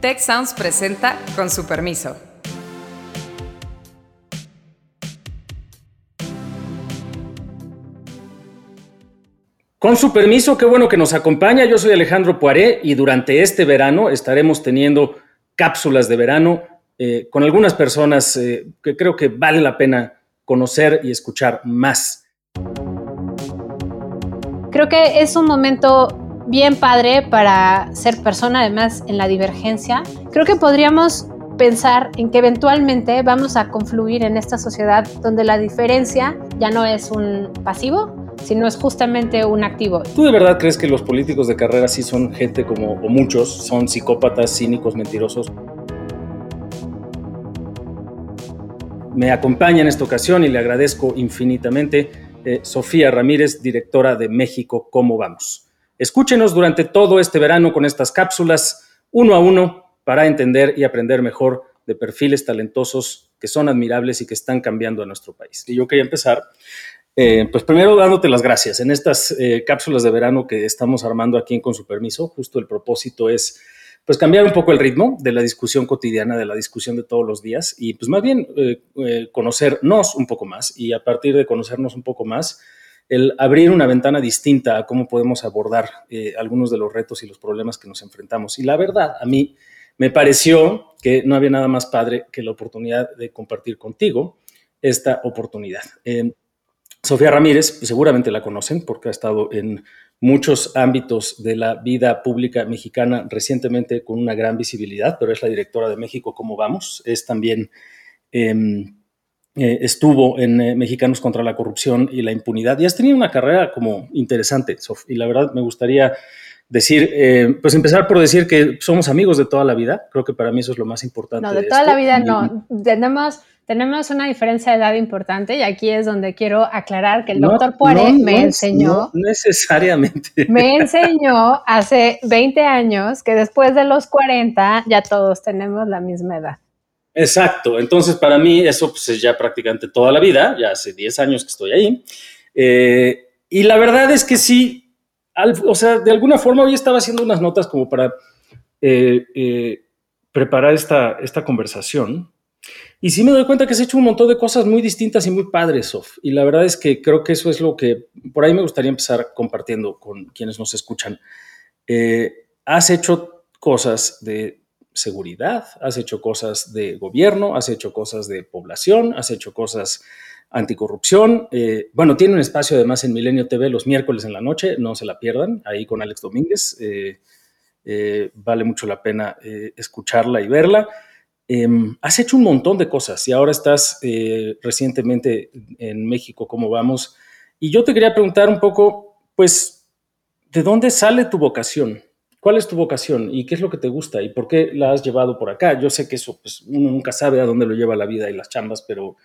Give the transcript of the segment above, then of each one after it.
Tech Sounds presenta con su permiso. Con su permiso, qué bueno que nos acompaña. Yo soy Alejandro Poiré y durante este verano estaremos teniendo cápsulas de verano eh, con algunas personas eh, que creo que vale la pena conocer y escuchar más. Creo que es un momento bien padre para ser persona, además en la divergencia. Creo que podríamos pensar en que eventualmente vamos a confluir en esta sociedad donde la diferencia ya no es un pasivo, sino es justamente un activo. ¿Tú de verdad crees que los políticos de carrera sí son gente como, o muchos, son psicópatas, cínicos, mentirosos? Me acompaña en esta ocasión y le agradezco infinitamente eh, Sofía Ramírez, directora de México, ¿Cómo vamos? Escúchenos durante todo este verano con estas cápsulas, uno a uno, para entender y aprender mejor de perfiles talentosos que son admirables y que están cambiando a nuestro país. Y yo quería empezar, eh, pues primero dándote las gracias en estas eh, cápsulas de verano que estamos armando aquí Con su permiso. Justo el propósito es pues cambiar un poco el ritmo de la discusión cotidiana, de la discusión de todos los días y pues más bien eh, conocernos un poco más y a partir de conocernos un poco más, el abrir una ventana distinta a cómo podemos abordar eh, algunos de los retos y los problemas que nos enfrentamos. Y la verdad, a mí me pareció que no había nada más padre que la oportunidad de compartir contigo esta oportunidad. Eh, Sofía Ramírez, pues, seguramente la conocen porque ha estado en muchos ámbitos de la vida pública mexicana recientemente con una gran visibilidad, pero es la directora de México, ¿cómo vamos? Es también... Em, eh, estuvo en eh, Mexicanos contra la Corrupción y la Impunidad y has tenido una carrera como interesante, Sof, y la verdad me gustaría decir, eh, pues empezar por decir que somos amigos de toda la vida, creo que para mí eso es lo más importante. No, de, toda la vida no, tenemos, tenemos una diferencia de edad importante y aquí es donde quiero aclarar que el doctor Poiré me enseñó. No necesariamente. Me enseñó hace 20 años que después de los 40 ya todos tenemos la misma edad. Exacto, entonces para mí eso pues, es ya prácticamente toda la vida, ya hace 10 años que estoy ahí. Eh, y la verdad es que sí, o sea, de alguna forma hoy estaba haciendo unas notas como para eh, eh, preparar esta, esta conversación. Y sí me doy cuenta que has hecho un montón de cosas muy distintas y muy padres, Sof. Y la verdad es que creo que eso es lo que por ahí me gustaría empezar compartiendo con quienes nos escuchan. has hecho cosas de seguridad, has hecho cosas de gobierno, has hecho cosas de población, has hecho cosas anticorrupción. Eh, bueno, tiene un espacio además en Milenio TV los miércoles en la noche, no se la pierdan, ahí con Alex Domínguez. Eh, eh, vale mucho la pena escucharla y verla. Em, has hecho un montón de cosas y ahora estás recientemente en México, ¿cómo vamos? Y yo te quería preguntar un poco, pues, ¿de dónde sale tu vocación? ¿Cuál es tu vocación y qué es lo que te gusta y por qué la has llevado por acá? Yo sé que eso, pues uno nunca sabe a dónde lo lleva la vida y las chambas, pero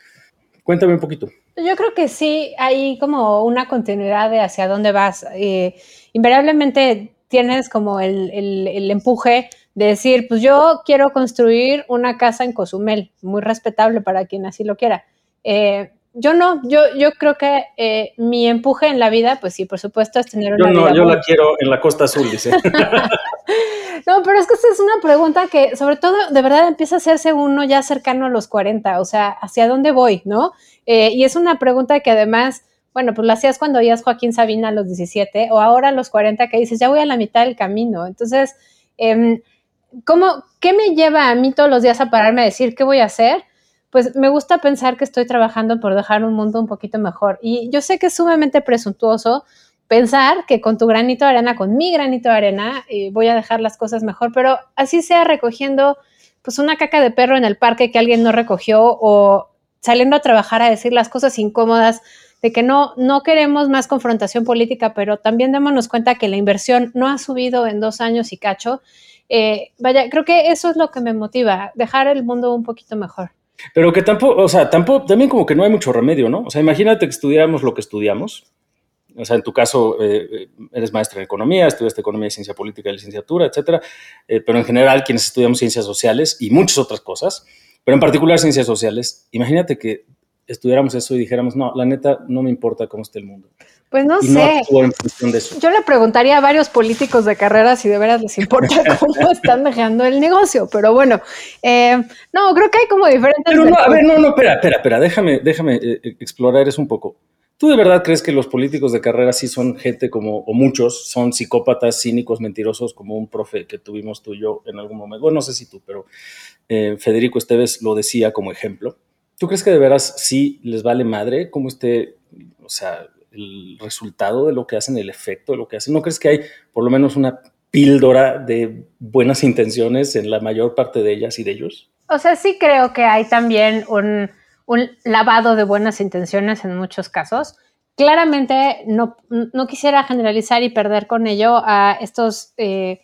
cuéntame un poquito. Yo creo que sí, hay como una continuidad de hacia dónde vas. Eh, invariablemente tienes como el, el, empuje de decir, pues yo quiero construir una casa en Cozumel, muy respetable para quien así lo quiera. Eh, yo no, yo, yo creo que eh, mi empuje en la vida, pues sí, por supuesto, es tener una. Yo no, yo la quiero en la Costa Azul, dice. no, pero es que esta es una pregunta que, sobre todo, de verdad empieza a hacerse uno ya cercano a los 40, o sea, ¿hacia dónde voy, no? Eh, y es una pregunta que además, bueno, pues la hacías cuando oías Joaquín Sabina a los 17, o ahora a los 40, que dices, ya voy a la mitad del camino. Entonces, eh, ¿cómo, ¿qué me lleva a mí todos los días a pararme a decir qué voy a hacer? Pues me gusta pensar que estoy trabajando por dejar un mundo un poquito mejor. Y yo sé que es sumamente presuntuoso pensar que con tu granito de arena, con mi granito de arena, eh, voy a dejar las cosas mejor, pero así sea recogiendo pues una caca de perro en el parque que alguien no recogió o saliendo a trabajar a decir las cosas incómodas de que no, no queremos más confrontación política, pero también démonos cuenta que la inversión no ha subido en dos años y cacho. Eh, vaya, creo que eso es lo que me motiva, dejar el mundo un poquito mejor. Pero que tampoco, o sea, tampoco, también como que no hay mucho remedio, ¿no? O sea, imagínate que estudiáramos lo que estudiamos. O sea, en tu caso, eh, eres maestra en economía, estudiaste economía y ciencia política y licenciatura, etcétera. Eh, pero en general, quienes estudiamos ciencias sociales y muchas otras cosas, pero en particular ciencias sociales, imagínate que estudiáramos eso y dijéramos, no, la neta, no me importa cómo esté el mundo. Pues no sé. Yo le preguntaría a varios políticos de carrera si de veras les importa cómo están dejando el negocio, pero bueno, eh, no, creo que hay como diferentes. Pero no, a ver, no, no, espera, espera, espera, déjame, déjame eh, eh, explorar eso un poco. ¿Tú de verdad crees que los políticos de carrera sí son gente como, o muchos, son psicópatas, cínicos, mentirosos, como un profe que tuvimos tú y yo en algún momento? Bueno, no sé si tú, pero Federico Esteves lo decía como ejemplo. ¿Tú crees que de veras sí les vale madre cómo esté, o sea, el resultado de lo que hacen, el efecto de lo que hacen. ¿No crees que hay por lo menos una píldora de buenas intenciones en la mayor parte de ellas y de ellos? O sea, sí creo que hay también un, lavado de buenas intenciones en muchos casos. Claramente no, quisiera generalizar y perder con ello a estos eh,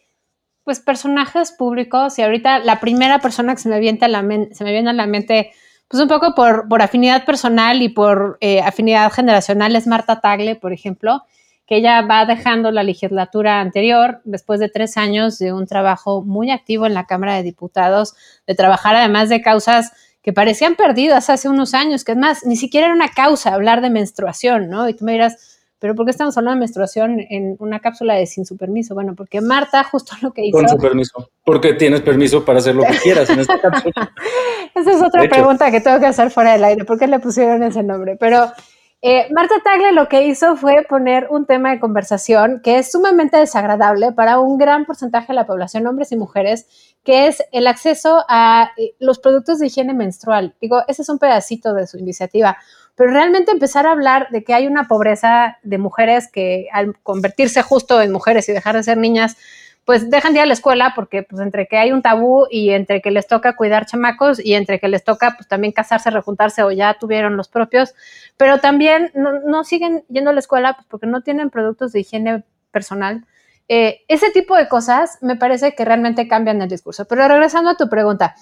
pues personajes públicos y ahorita la primera persona que se me, a la, se me viene a la mente pues un poco por, afinidad personal y por eh, afinidad generacional es Marta Tagle, por ejemplo, que ella va dejando la legislatura anterior después de tres años de un trabajo muy activo en la Cámara de Diputados, de trabajar además de causas que parecían perdidas hace unos años, que es más, ni siquiera era una causa hablar de menstruación, ¿no? Y tú me dirás, pero ¿por qué estamos hablando de menstruación en una cápsula de sin su permiso? Bueno, porque Marta justo lo que hizo... Con su permiso, porque tienes permiso para hacer lo que quieras en esta cápsula. Esa es otra pregunta que tengo que hacer fuera del aire, ¿por qué le pusieron ese nombre? Pero eh, Marta Tagle lo que hizo fue poner un tema de conversación que es sumamente desagradable para un gran porcentaje de la población, hombres y mujeres, que es el acceso a eh, los productos de higiene menstrual. Digo, ese es un pedacito de su iniciativa pero realmente empezar a hablar de que hay una pobreza de mujeres que al convertirse justo en mujeres y dejar de ser niñas, pues dejan de ir a la escuela porque pues entre que hay un tabú y entre que les toca cuidar chamacos y entre que les toca pues también casarse, rejuntarse o ya tuvieron los propios, pero también no, siguen yendo a la escuela pues porque no tienen productos de higiene personal. Eh, ese tipo de cosas me parece que realmente cambian el discurso. Pero regresando a tu pregunta,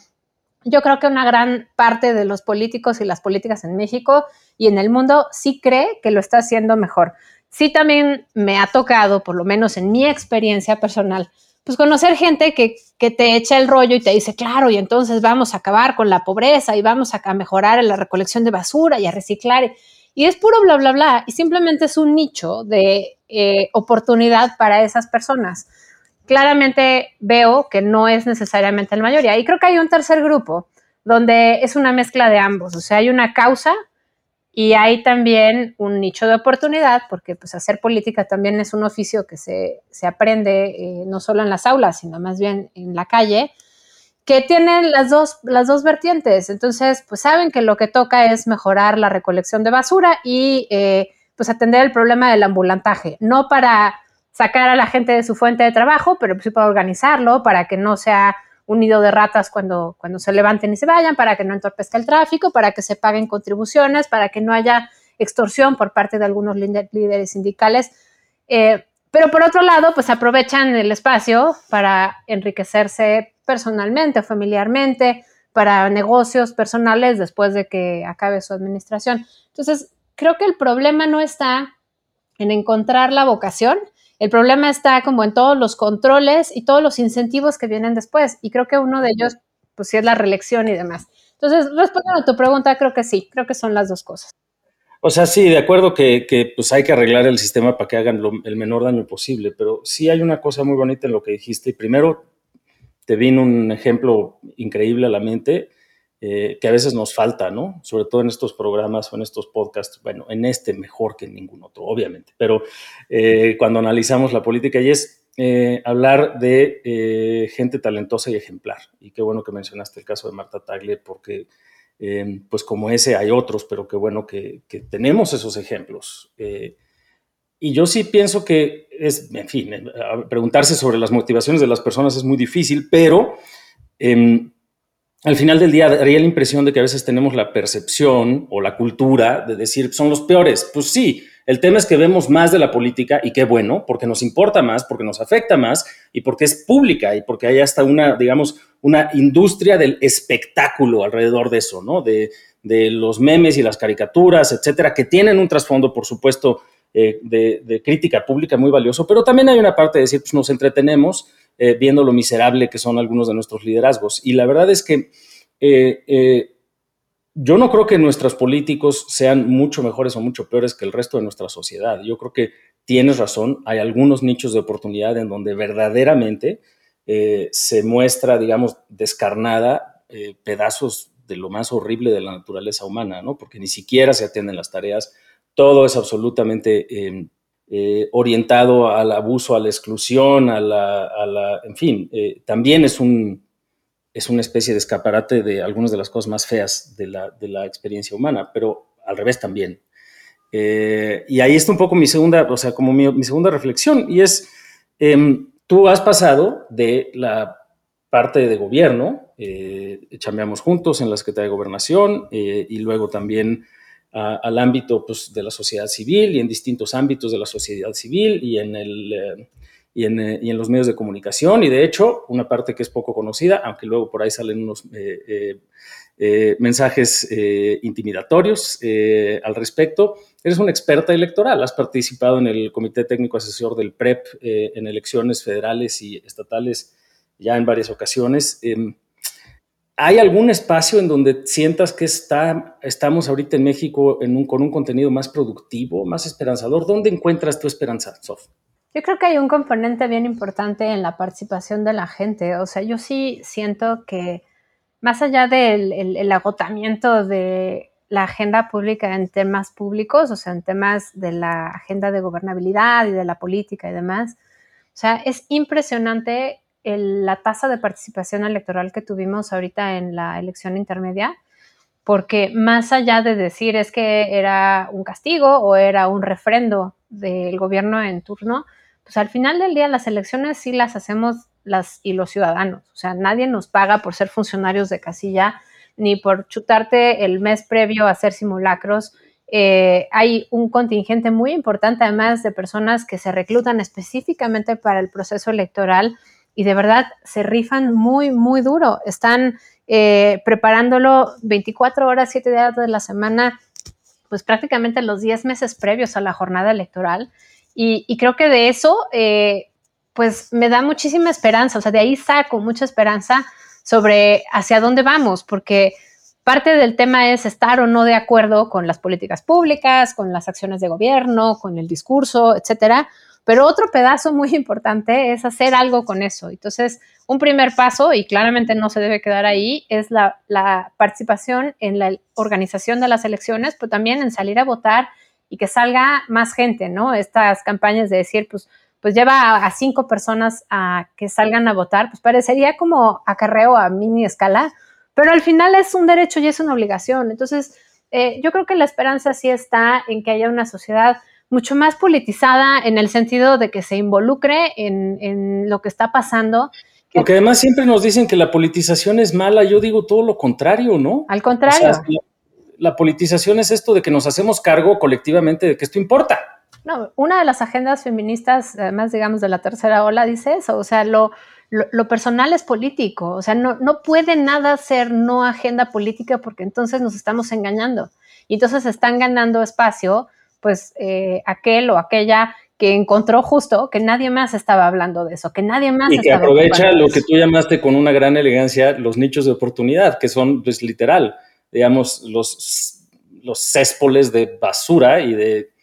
yo creo que una gran parte de los políticos y las políticas en México y en el mundo sí cree que lo está haciendo mejor. Sí también me ha tocado, por lo menos en mi experiencia personal, pues conocer gente que, te echa el rollo y te dice, claro, y entonces vamos a acabar con la pobreza y vamos a, mejorar la recolección de basura y a reciclar. Y es puro bla, bla, bla. Y simplemente es un nicho de eh, oportunidad para esas personas claramente veo que no es necesariamente la mayoría. Y creo que hay un tercer grupo donde es una mezcla de ambos, o sea, hay una causa y hay también un nicho de oportunidad, porque pues hacer política también es un oficio que se, aprende eh, no solo en las aulas, sino más bien en la calle, que tienen las dos, las dos vertientes. Entonces, pues saben que lo que toca es mejorar la recolección de basura y eh, pues atender el problema del ambulantaje, no para sacar a la gente de su fuente de trabajo, pero sí para organizarlo, para que no sea un nido de ratas cuando, cuando se levanten y se vayan, para que no entorpezca el tráfico, para que se paguen contribuciones, para que no haya extorsión por parte de algunos líderes sindicales. Eh, pero por otro lado, pues aprovechan el espacio para enriquecerse personalmente familiarmente, para negocios personales después de que acabe su administración. Entonces, creo que el problema no está en encontrar la vocación, el problema está como en todos los controles y todos los incentivos que vienen después. Y creo que uno de ellos, pues sí es la reelección y demás. Entonces, respondiendo a tu pregunta, creo que sí, creo que son las dos cosas. O sea, sí, de acuerdo que, pues hay que arreglar el sistema para que hagan el menor daño posible, pero sí hay una cosa muy bonita en lo que dijiste. Primero, te vino un ejemplo increíble a la mente eh, que a veces nos falta, ¿no? Sobre todo en estos programas o en estos podcasts, bueno, en este mejor que en ningún otro, obviamente, pero eh, cuando analizamos la política y es eh, hablar de gente talentosa y ejemplar. Y qué bueno que mencionaste el caso de Marta Tagle, porque pues como ese hay otros, pero qué bueno que, tenemos esos ejemplos. y yo sí pienso que es, en fin, preguntarse sobre las motivaciones de las personas es muy difícil, pero em, al final del día daría la impresión de que a veces tenemos la percepción o la cultura de decir son los peores. Pues sí, el tema es que vemos más de la política y qué bueno, porque nos importa más, porque nos afecta más y porque es pública y porque hay hasta una, digamos, una industria del espectáculo alrededor de eso, ¿no? De, los memes y las caricaturas, etcétera, que tienen un trasfondo, por supuesto, eh, de, crítica pública muy valioso, pero también hay una parte de decir, pues nos entretenemos eh, viendo lo miserable que son algunos de nuestros liderazgos. Y la verdad es que eh, yo no creo que nuestros políticos sean mucho mejores o mucho peores que el resto de nuestra sociedad. Yo creo que tienes razón, hay algunos nichos de oportunidad en donde verdaderamente se muestra, digamos, descarnada pedazos de lo más horrible de la naturaleza humana, ¿no? Porque ni siquiera se atienden las tareas, todo es absolutamente em, eh, orientado al abuso, a la exclusión, a la, en fin, también es un, es una especie de escaparate de algunas de las cosas más feas de la, de la experiencia humana, pero al revés también. Eh, y ahí está un poco mi segunda, o sea, como mi, segunda reflexión, y es, em, tú has pasado de la parte de gobierno, eh, chambeamos juntos en la Secretaría de Gobernación eh, y luego también al ámbito pues, de la sociedad civil y en distintos ámbitos de la sociedad civil y en, el, eh, y, en, y en, los medios de comunicación. Y de hecho, una parte que es poco conocida, aunque luego por ahí salen unos eh, mensajes eh, intimidatorios eh, al respecto. Eres una experta electoral, has participado en el Comité Técnico Asesor del PREP en elecciones federales y estatales ya en varias ocasiones. ¿Hay algún espacio en donde sientas que está, estamos ahorita en México con un contenido más productivo, más esperanzador? ¿Dónde encuentras tu esperanza, Sof? Yo creo que hay un componente bien importante en la participación de la gente. O sea, yo sí siento que más allá del agotamiento de la agenda pública en temas públicos, o sea, en temas de la agenda de gobernabilidad y de la política y demás, o sea, es impresionante la tasa de participación electoral que tuvimos ahorita en la elección intermedia, porque más allá de decir es que era un castigo o era un refrendo del gobierno en turno, pues al final del día las elecciones sí las hacemos las y los ciudadanos. O sea, nadie nos paga por ser funcionarios de casilla ni por chutarte el mes previo a hacer simulacros. Eh, hay un contingente muy importante, además, de personas que se reclutan específicamente para el proceso electoral y de verdad se rifan muy, muy duro. Están eh, preparándolo 24 horas, 7 días de la semana, pues prácticamente los 10 meses previos a la jornada electoral. Y, creo que de eso eh, pues me da muchísima esperanza, o sea, de ahí saco mucha esperanza sobre hacia dónde vamos, porque parte del tema es estar o no de acuerdo con las políticas públicas, con las acciones de gobierno, con el discurso, etcétera. Pero otro pedazo muy importante es hacer algo con eso. Entonces, un primer paso, y claramente no se debe quedar ahí, es la, participación en la organización de las elecciones, pero también en salir a votar y que salga más gente, ¿no? Estas campañas de decir, pues, pues lleva a, cinco personas a que salgan a votar, pues parecería como acarreo a mini escala, pero al final es un derecho y es una obligación. Entonces, eh, yo creo que la esperanza sí está en que haya una sociedad mucho más politizada en el sentido de que se involucre en, lo que está pasando. Porque además siempre nos dicen que la politización es mala, yo digo todo lo contrario, ¿no? Al contrario. la politización es esto de que nos hacemos cargo colectivamente de que esto importa. No, una de las agendas feministas, además, digamos, de la tercera ola, dice eso, o sea, lo, lo, personal es político, o sea, no, no puede nada ser no agenda política porque entonces nos estamos engañando. Y entonces están ganando espacio, pues, eh, aquel o aquella que encontró justo que nadie más estaba hablando de eso, que nadie más... Y que aprovecha lo que tú llamaste con una gran elegancia los nichos de oportunidad, que son, pues, literal, digamos, los, los céspoles de basura y de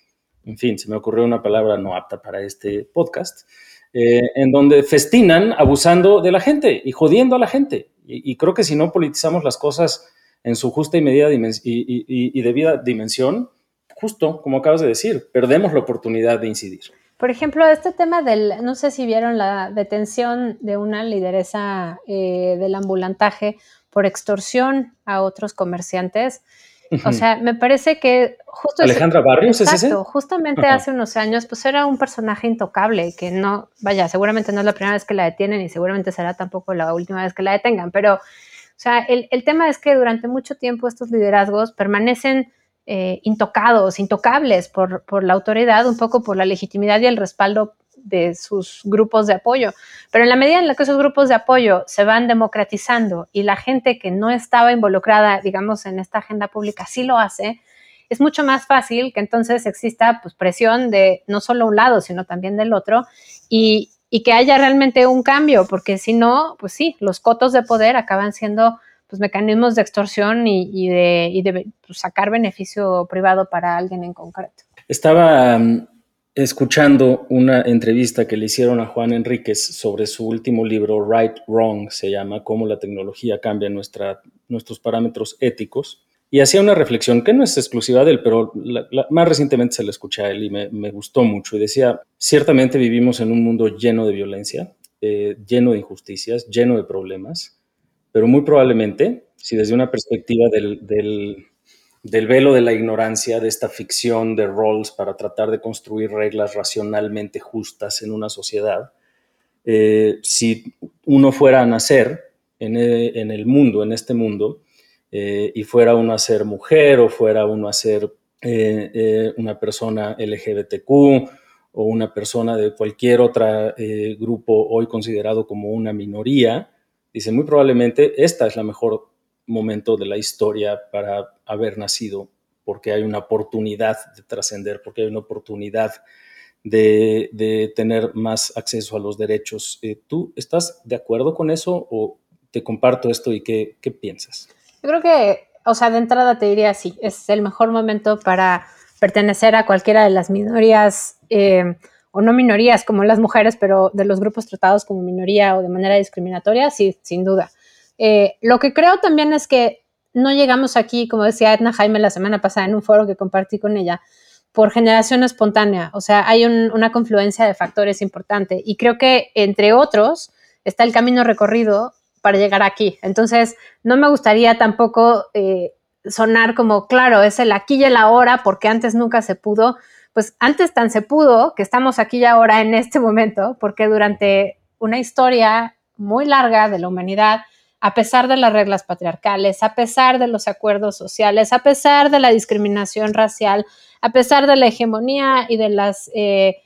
en fin, se me ocurrió una palabra no apta para este podcast, eh, en donde festinan abusando de la gente y jodiendo a la gente. Y, creo que si no politizamos las cosas en su justa y medida y, y, debida dimensión, justo como acabas de decir, perdemos la oportunidad de incidir. Por ejemplo, este tema del, no sé si vieron la detención de una lideresa eh, del ambulantaje por extorsión a otros comerciantes. O sea, me parece que justo... Alejandra Barrios, ¿es ese? Justamente hace unos años, pues era un personaje intocable, que no, vaya, seguramente no es la primera vez que la detienen y seguramente será tampoco la última vez que la detengan, pero, o sea, el, tema es que durante mucho tiempo estos liderazgos permanecen eh, intocados, intocables por, por la autoridad, un poco por la legitimidad y el respaldo de sus grupos de apoyo. Pero en la medida en la que esos grupos de apoyo se van democratizando y la gente que no estaba involucrada, digamos, en esta agenda pública sí lo hace, es mucho más fácil que entonces exista pues, presión de no solo un lado, sino también del otro y, y que haya realmente un cambio, porque si no, pues sí, los cotos de poder acaban siendo pues, mecanismos de extorsión y, de, pues, sacar beneficio privado para alguien en concreto. Estaba mm, escuchando una entrevista que le hicieron a Juan Enríquez sobre su último libro, Right Wrong, se llama, cómo la tecnología cambia nuestros parámetros éticos. Y hacía una reflexión que no es exclusiva de él, pero más recientemente se la escuché a él y me, gustó mucho. Y decía, ciertamente vivimos en un mundo lleno de violencia, eh, lleno de injusticias, lleno de problemas, pero muy probablemente, si desde una perspectiva del del velo de la ignorancia, de esta ficción de roles para tratar de construir reglas racionalmente justas en una sociedad. Eh, si uno fuera a nacer en el, mundo, en este mundo, eh, y fuera uno a ser mujer o fuera uno a ser eh, una persona LGBTQ o una persona de cualquier otro grupo hoy considerado como una minoría, dice muy probablemente esta es la mejor momento de la historia para haber nacido, porque hay una oportunidad de trascender, porque hay una oportunidad de, tener más acceso a los derechos. Eh, ¿Tú estás de acuerdo con eso o te comparto esto y qué, piensas? Yo creo que, o sea, de entrada te diría sí, es el mejor momento para pertenecer a cualquiera de las minorías. Eh, o no minorías como las mujeres, pero de los grupos tratados como minoría o de manera discriminatoria, sí, sin duda. Eh, lo que creo también es que no llegamos aquí, como decía Edna Jaime la semana pasada en un foro que compartí con ella, por generación espontánea. O sea, hay una confluencia de factores importante y creo que, entre otros, está el camino recorrido para llegar aquí. Entonces, no me gustaría tampoco eh, sonar como, claro, es el aquí y el ahora, porque antes nunca se pudo. Pues antes tan se pudo que estamos aquí y ahora en este momento, porque durante una historia muy larga de la humanidad, a pesar de las reglas patriarcales, a pesar de los acuerdos sociales, a pesar de la discriminación racial, a pesar de la hegemonía y de las, eh,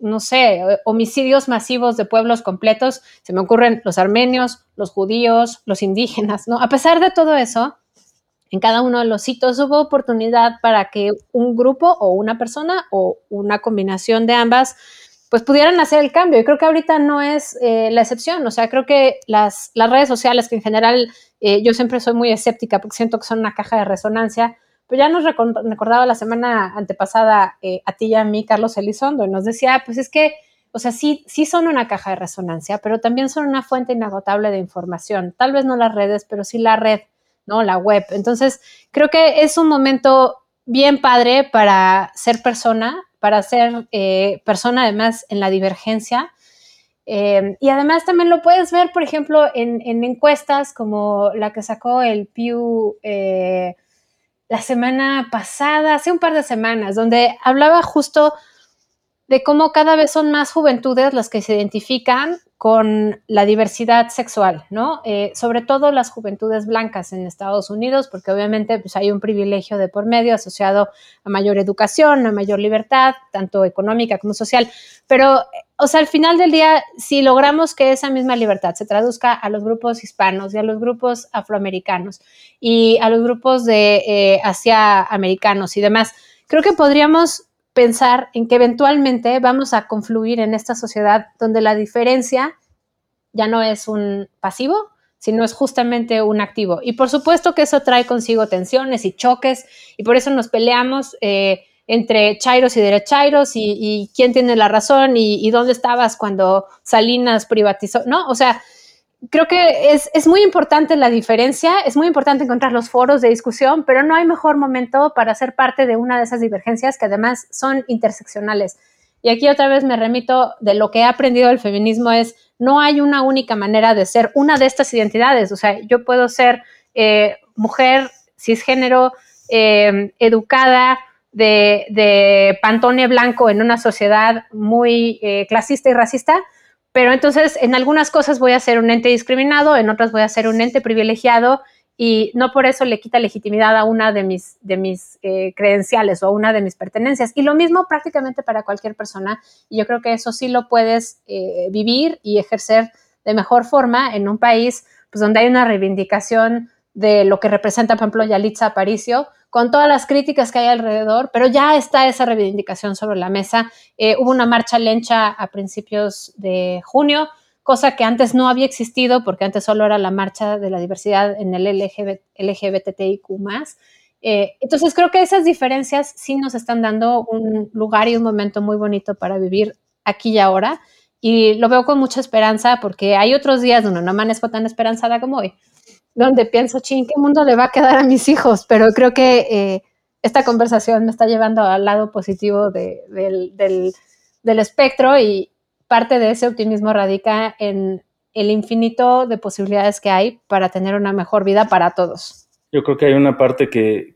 no sé, homicidios masivos de pueblos completos, se me ocurren los armenios, los judíos, los indígenas, ¿no? A pesar de todo eso, en cada uno de los sitios hubo oportunidad para que un grupo o una persona o una combinación de ambas pues pudieran hacer el cambio. Y creo que ahorita no es eh, la excepción. O sea, creo que las, redes sociales, que en general eh, yo siempre soy muy escéptica porque siento que son una caja de resonancia, pues ya nos recordaba la semana antepasada eh, a ti y a mí, Carlos Elizondo, y nos decía, pues es que, o sea, sí, sí son una caja de resonancia, pero también son una fuente inagotable de información. Tal vez no las redes, pero sí la red, ¿no? La web. Entonces, creo que es un momento bien padre para ser persona, para ser eh, persona además en la divergencia. Eh, y además también lo puedes ver, por ejemplo, en, encuestas como la que sacó el Pew eh, la semana pasada, hace un par de semanas, donde hablaba justo de cómo cada vez son más juventudes las que se identifican con la diversidad sexual, ¿no? Eh, sobre todo las juventudes blancas en Estados Unidos, porque obviamente pues, hay un privilegio de por medio asociado a mayor educación, a mayor libertad, tanto económica como social. Pero, o sea, al final del día, si logramos que esa misma libertad se traduzca a los grupos hispanos y a los grupos afroamericanos y a los grupos de eh, asiaamericanos y demás, creo que podríamos pensar en que eventualmente vamos a confluir en esta sociedad donde la diferencia ya no es un pasivo, sino es justamente un activo. Y por supuesto que eso trae consigo tensiones y choques, y por eso nos peleamos eh, entre chairos y derechairos y, quién tiene la razón y, y, dónde estabas cuando Salinas privatizó, ¿no? O sea, creo que es, muy importante la diferencia, es muy importante encontrar los foros de discusión, pero no hay mejor momento para ser parte de una de esas divergencias que además son interseccionales. Y aquí otra vez me remito de lo que he aprendido del feminismo es, no hay una única manera de ser una de estas identidades. O sea, yo puedo ser eh, mujer, cisgénero, eh, educada, de, de, pantone blanco en una sociedad muy eh, clasista y racista, pero entonces en algunas cosas voy a ser un ente discriminado, en otras voy a ser un ente privilegiado y no por eso le quita legitimidad a una de mis, de mis eh, credenciales o a una de mis pertenencias. Y lo mismo prácticamente para cualquier persona. Y yo creo que eso sí lo puedes eh, vivir y ejercer de mejor forma en un país pues, donde hay una reivindicación de lo que representa, por ejemplo, Yalitza Aparicio, con todas las críticas que hay alrededor, pero ya está esa reivindicación sobre la mesa. Eh, hubo una marcha lencha a principios de junio cosa que antes no había existido porque antes solo era la marcha de la diversidad en el LGBT, LGBTIQ eh, entonces creo que esas diferencias sí nos están dando un lugar y un momento muy bonito para vivir aquí y ahora. Y lo veo con mucha esperanza porque hay otros días donde no amanezco tan esperanzada como hoy, donde pienso, ching, ¿qué mundo le va a quedar a mis hijos? Pero creo que eh, esta conversación me está llevando al lado positivo del, del espectro y parte de ese optimismo radica en el infinito de posibilidades que hay para tener una mejor vida para todos. Yo creo que hay una parte que,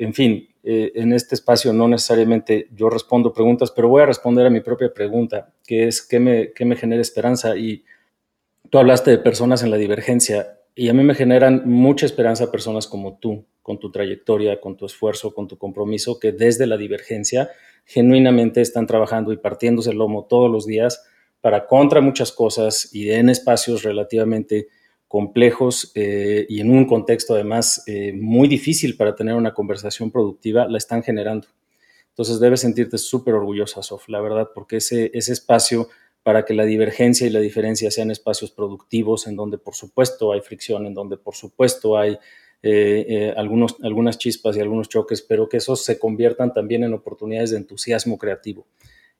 en fin, eh, en este espacio no necesariamente yo respondo preguntas, pero voy a responder a mi propia pregunta, que es ¿qué me, qué me genera esperanza? Y tú hablaste de personas en la divergencia y a mí me generan mucha esperanza personas como tú, con tu trayectoria, con tu esfuerzo, con tu compromiso, que desde la divergencia genuinamente están trabajando y partiéndose el lomo todos los días para contra muchas cosas y en espacios relativamente complejos eh, y en un contexto además eh, muy difícil para tener una conversación productiva, la están generando. Entonces debes sentirte súper orgullosa, Sof, la verdad, porque ese, ese espacio para que la divergencia y la diferencia sean espacios productivos, en donde por supuesto hay fricción, en donde por supuesto hay eh, algunos, algunas chispas y algunos choques, pero que esos se conviertan también en oportunidades de entusiasmo creativo.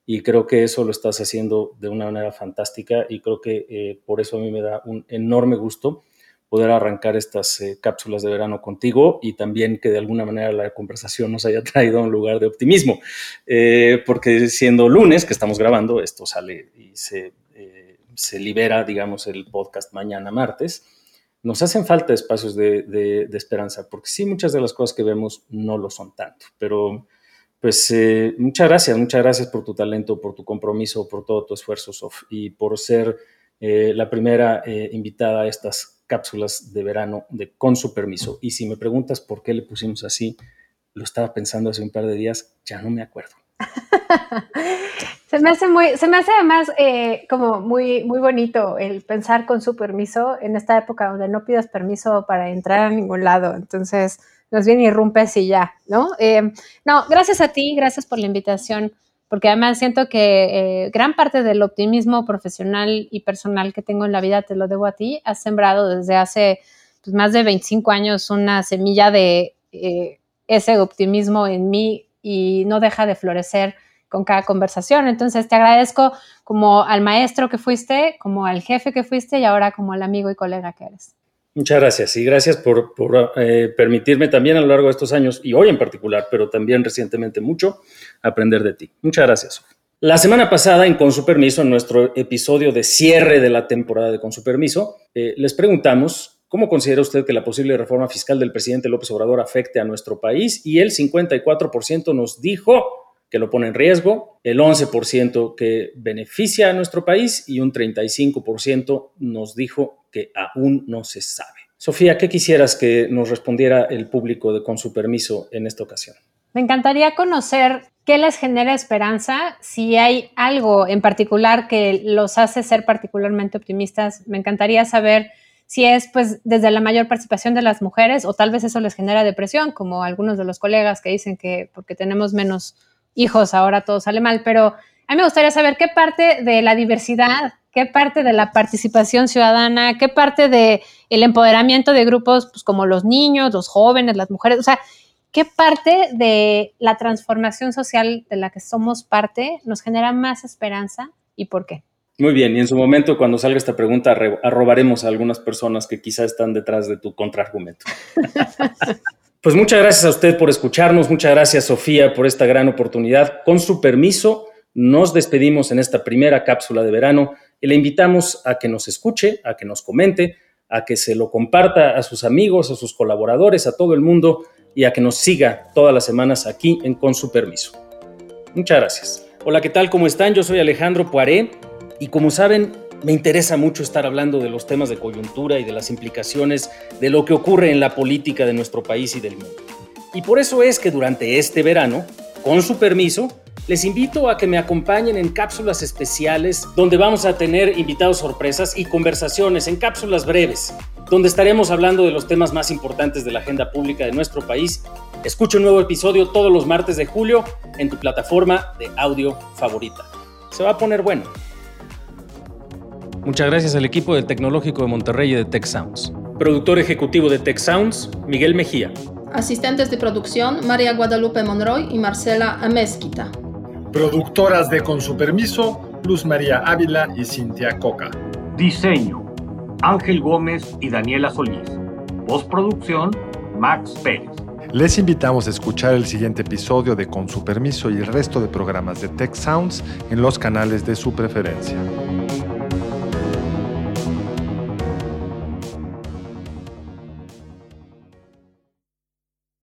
Y creo que eso lo estás haciendo de una manera fantástica y creo que eh, por eso a mí me da un enorme gusto poder arrancar estas eh, cápsulas de verano contigo y también que de alguna manera la conversación nos haya traído a un lugar de optimismo, eh, porque siendo lunes que estamos grabando, esto sale y se, se, libera, digamos, el podcast mañana martes, nos hacen falta espacios de, de, de esperanza, porque sí, muchas de las cosas que vemos no lo son tanto, pero pues eh, muchas gracias, muchas gracias por tu talento, por tu compromiso, por todo tu esfuerzo, Sof, y por ser eh, la primera eh, invitada a estas cápsulas de verano de Con su permiso. Y si me preguntas por qué le pusimos así, lo estaba pensando hace un par de días, ya no me acuerdo. se me hace muy, se me hace además como muy, muy bonito el pensar con su permiso en esta época donde no pidas permiso para entrar a ningún lado. Entonces, nos bien irrumpes y ya, ¿no? Eh, no, gracias a ti, gracias por la invitación, porque además siento que eh, gran parte del optimismo profesional y personal que tengo en la vida te lo debo a ti. Has sembrado desde hace pues, más de 25 años una semilla de eh, ese optimismo en mí y no deja de florecer con cada conversación. Entonces te agradezco como al maestro que fuiste, como al jefe que fuiste y ahora como al amigo y colega que eres. Muchas gracias y gracias por, eh, permitirme también a lo largo de estos años y hoy en particular, pero también recientemente mucho, aprender de ti. Muchas gracias. La semana pasada, en Con su permiso, en nuestro episodio de cierre de la temporada de Con su permiso, eh, les preguntamos cómo considera usted que la posible reforma fiscal del presidente López Obrador afecte a nuestro país y el 54% nos dijo que lo pone en riesgo, el 11% que beneficia a nuestro país y un 35% nos dijo que aún no se sabe. Sofía, ¿qué quisieras que nos respondiera el público con su permiso en esta ocasión? Me encantaría conocer qué les genera esperanza, si hay algo en particular que los hace ser particularmente optimistas. Me encantaría saber si es pues desde la mayor participación de las mujeres o tal vez eso les genera depresión, como algunos de los colegas que dicen que porque tenemos menos hijos, ahora todo sale mal, pero a mí me gustaría saber qué parte de la diversidad, qué parte de la participación ciudadana, qué parte del el empoderamiento de grupos pues, como los niños, los jóvenes, las mujeres, o sea, qué parte de la transformación social de la que somos parte nos genera más esperanza y por qué. Muy bien, y en su momento, cuando salga esta pregunta, arrobaremos a algunas personas que quizá están detrás de tu contraargumento. Pues muchas gracias a usted por escucharnos, muchas gracias Sofía por esta gran oportunidad. Con su permiso, nos despedimos en esta primera cápsula de verano y le invitamos a que nos escuche, a que nos comente, a que se lo comparta a sus amigos, a sus colaboradores, a todo el mundo y a que nos siga todas las semanas aquí en Con su permiso. Muchas gracias. Hola, ¿qué tal? ¿Cómo están? Yo soy Alejandro Poiré y como saben, me interesa mucho estar hablando de los temas de coyuntura y de las implicaciones de lo que ocurre en la política de nuestro país y del mundo. Y por eso es que durante este verano, con su permiso, les invito a que me acompañen en cápsulas especiales donde vamos a tener invitados sorpresas y conversaciones en cápsulas breves, donde estaremos hablando de los temas más importantes de la agenda pública de nuestro país. Escucha un nuevo episodio todos los martes de julio en tu plataforma de audio favorita. Se va a poner bueno. Muchas gracias al equipo del Tecnológico de Monterrey y de Tech Sounds. Productor ejecutivo de Tech Sounds, Miguel Mejía. Asistentes de producción, María Guadalupe Monroy y Marcela Amezquita. Productoras de Con su permiso, Luz María Ávila y Cintia Coca. Diseño, Ángel Gómez y Daniela Solís. Postproducción, Max Pérez. Les invitamos a escuchar el siguiente episodio de Con su permiso y el resto de programas de Tech Sounds en los canales de su preferencia.